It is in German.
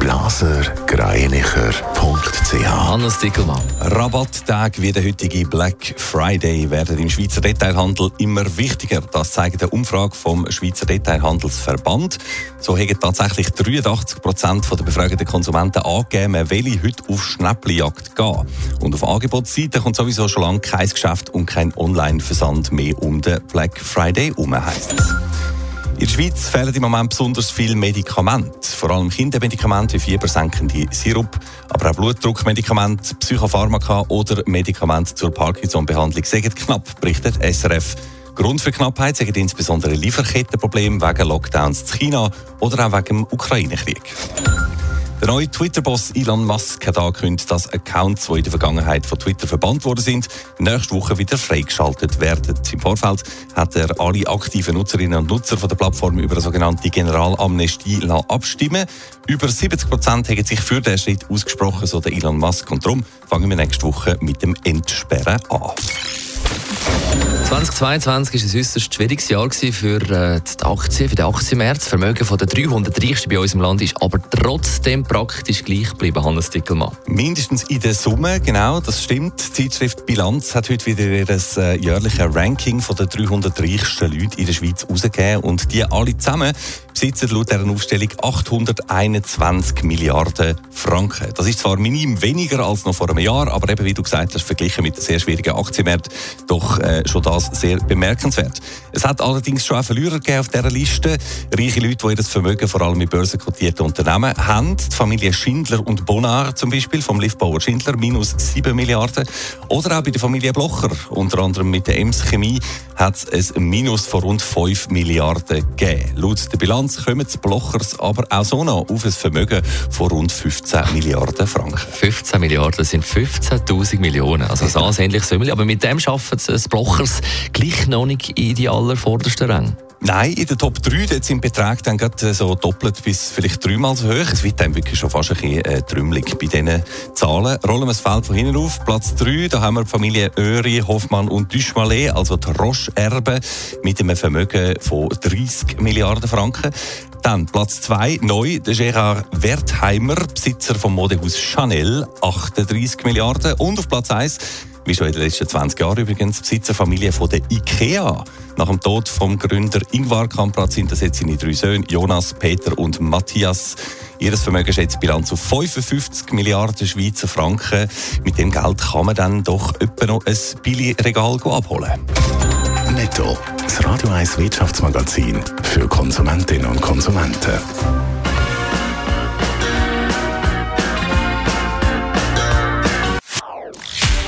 blasergreinicher.ch Hannes Dickelmann. Rabatttag wie der heutige Black Friday werden im Schweizer Detailhandel immer wichtiger. Das zeigt eine Umfrage vom Schweizer Detailhandelsverband. So haben tatsächlich 83 Prozent der befragten Konsumenten angegeben, will heute auf Schnäppeljagd gehen. Und auf Angebotsseite kommt sowieso schon lange kein Geschäft und kein Online-Versand mehr um den Black Friday herum, heisst es. In der Schweiz fehlen im Moment besonders viele Medikamente. Vor allem Kindermedikamente wie fiebersenkende Sirup, aber auch Blutdruckmedikamente, Psychopharmaka oder Medikamente zur Parkinson-Behandlung sind knapp, berichtet SRF. Grund für Knappheit sind insbesondere Lieferkettenprobleme wegen Lockdowns in China oder auch wegen dem Ukraine-Krieg. Der neue Twitter-Boss Elon Musk hat angekündigt, dass Accounts, die in der Vergangenheit von Twitter verbannt worden sind, nächste Woche wieder freigeschaltet werden. Im Vorfeld hat er alle aktiven Nutzerinnen und Nutzer von der Plattform über eine sogenannte Generalamnestie abstimmen Über 70 Prozent haben sich für diesen Schritt ausgesprochen, so der Elon Musk. Und darum fangen wir nächste Woche mit dem Entsperren an. 2022 war ein äußerst schwieriges Jahr für äh, die Aktien, für den Aktienmärz. Das Vermögen der 300 Reichsten bei uns im Land ist aber trotzdem praktisch gleich geblieben, Hannes Dickelmann. Mindestens in der Summe, genau, das stimmt. Die Zeitschrift Bilanz hat heute wieder ihr äh, jährliches Ranking der 300 reichsten Leute in der Schweiz herausgegeben. Und die alle zusammen besitzen laut dieser Aufstellung 821 Milliarden Franken. Das ist zwar minim weniger als noch vor einem Jahr, aber eben, wie du gesagt hast, verglichen mit sehr schwierigen Aktienmärkten, doch äh, schon das sehr bemerkenswert. Es hat allerdings schon auch Verlierer gegeben auf dieser Liste. Reiche Leute, die ihr Vermögen vor allem in börsenkotierten Unternehmen haben. Die Familie Schindler und Bonar zum Beispiel, vom Liftbauer Schindler, minus 7 Milliarden. Oder auch bei der Familie Blocher, unter anderem mit der Ems Chemie, hat es ein Minus von rund 5 Milliarden gegeben. Laut der Bilanz kommen die Blochers aber auch so noch auf ein Vermögen von rund 15 Milliarden Franken. 15 Milliarden sind 15.000 Millionen. Also ein ansehnliches Summe. Aber mit dem schaffen es Blochers gleich noch nicht die allervordersten Ränge. Nein, in der Top 3 dort sind Beträge dann gerade so doppelt bis vielleicht dreimal so hoch. Es wird dann wirklich schon fast ein bisschen äh, trümmelig bei diesen Zahlen. Rollen wir das Feld von hinten auf. Platz 3, da haben wir die Familie Öri, Hoffmann und Duschmalet, also die Roche-Erben, mit einem Vermögen von 30 Milliarden Franken. Dann Platz 2, neu, der Gerard Wertheimer, Besitzer vom Modehaus Chanel, 38 Milliarden. Und auf Platz 1 wie schon in den letzten 20 Jahren übrigens, Besitzerfamilie von der IKEA. Nach dem Tod vom Gründer Ingvar Kamprad sind das jetzt seine drei Söhne, Jonas, Peter und Matthias. Ihr Vermögen schätzt Bilanz auf 55 Milliarden Schweizer Franken. Mit dem Geld kann man dann doch etwa noch ein Billigregal abholen. Netto, das Radio 1 Wirtschaftsmagazin für Konsumentinnen und Konsumenten.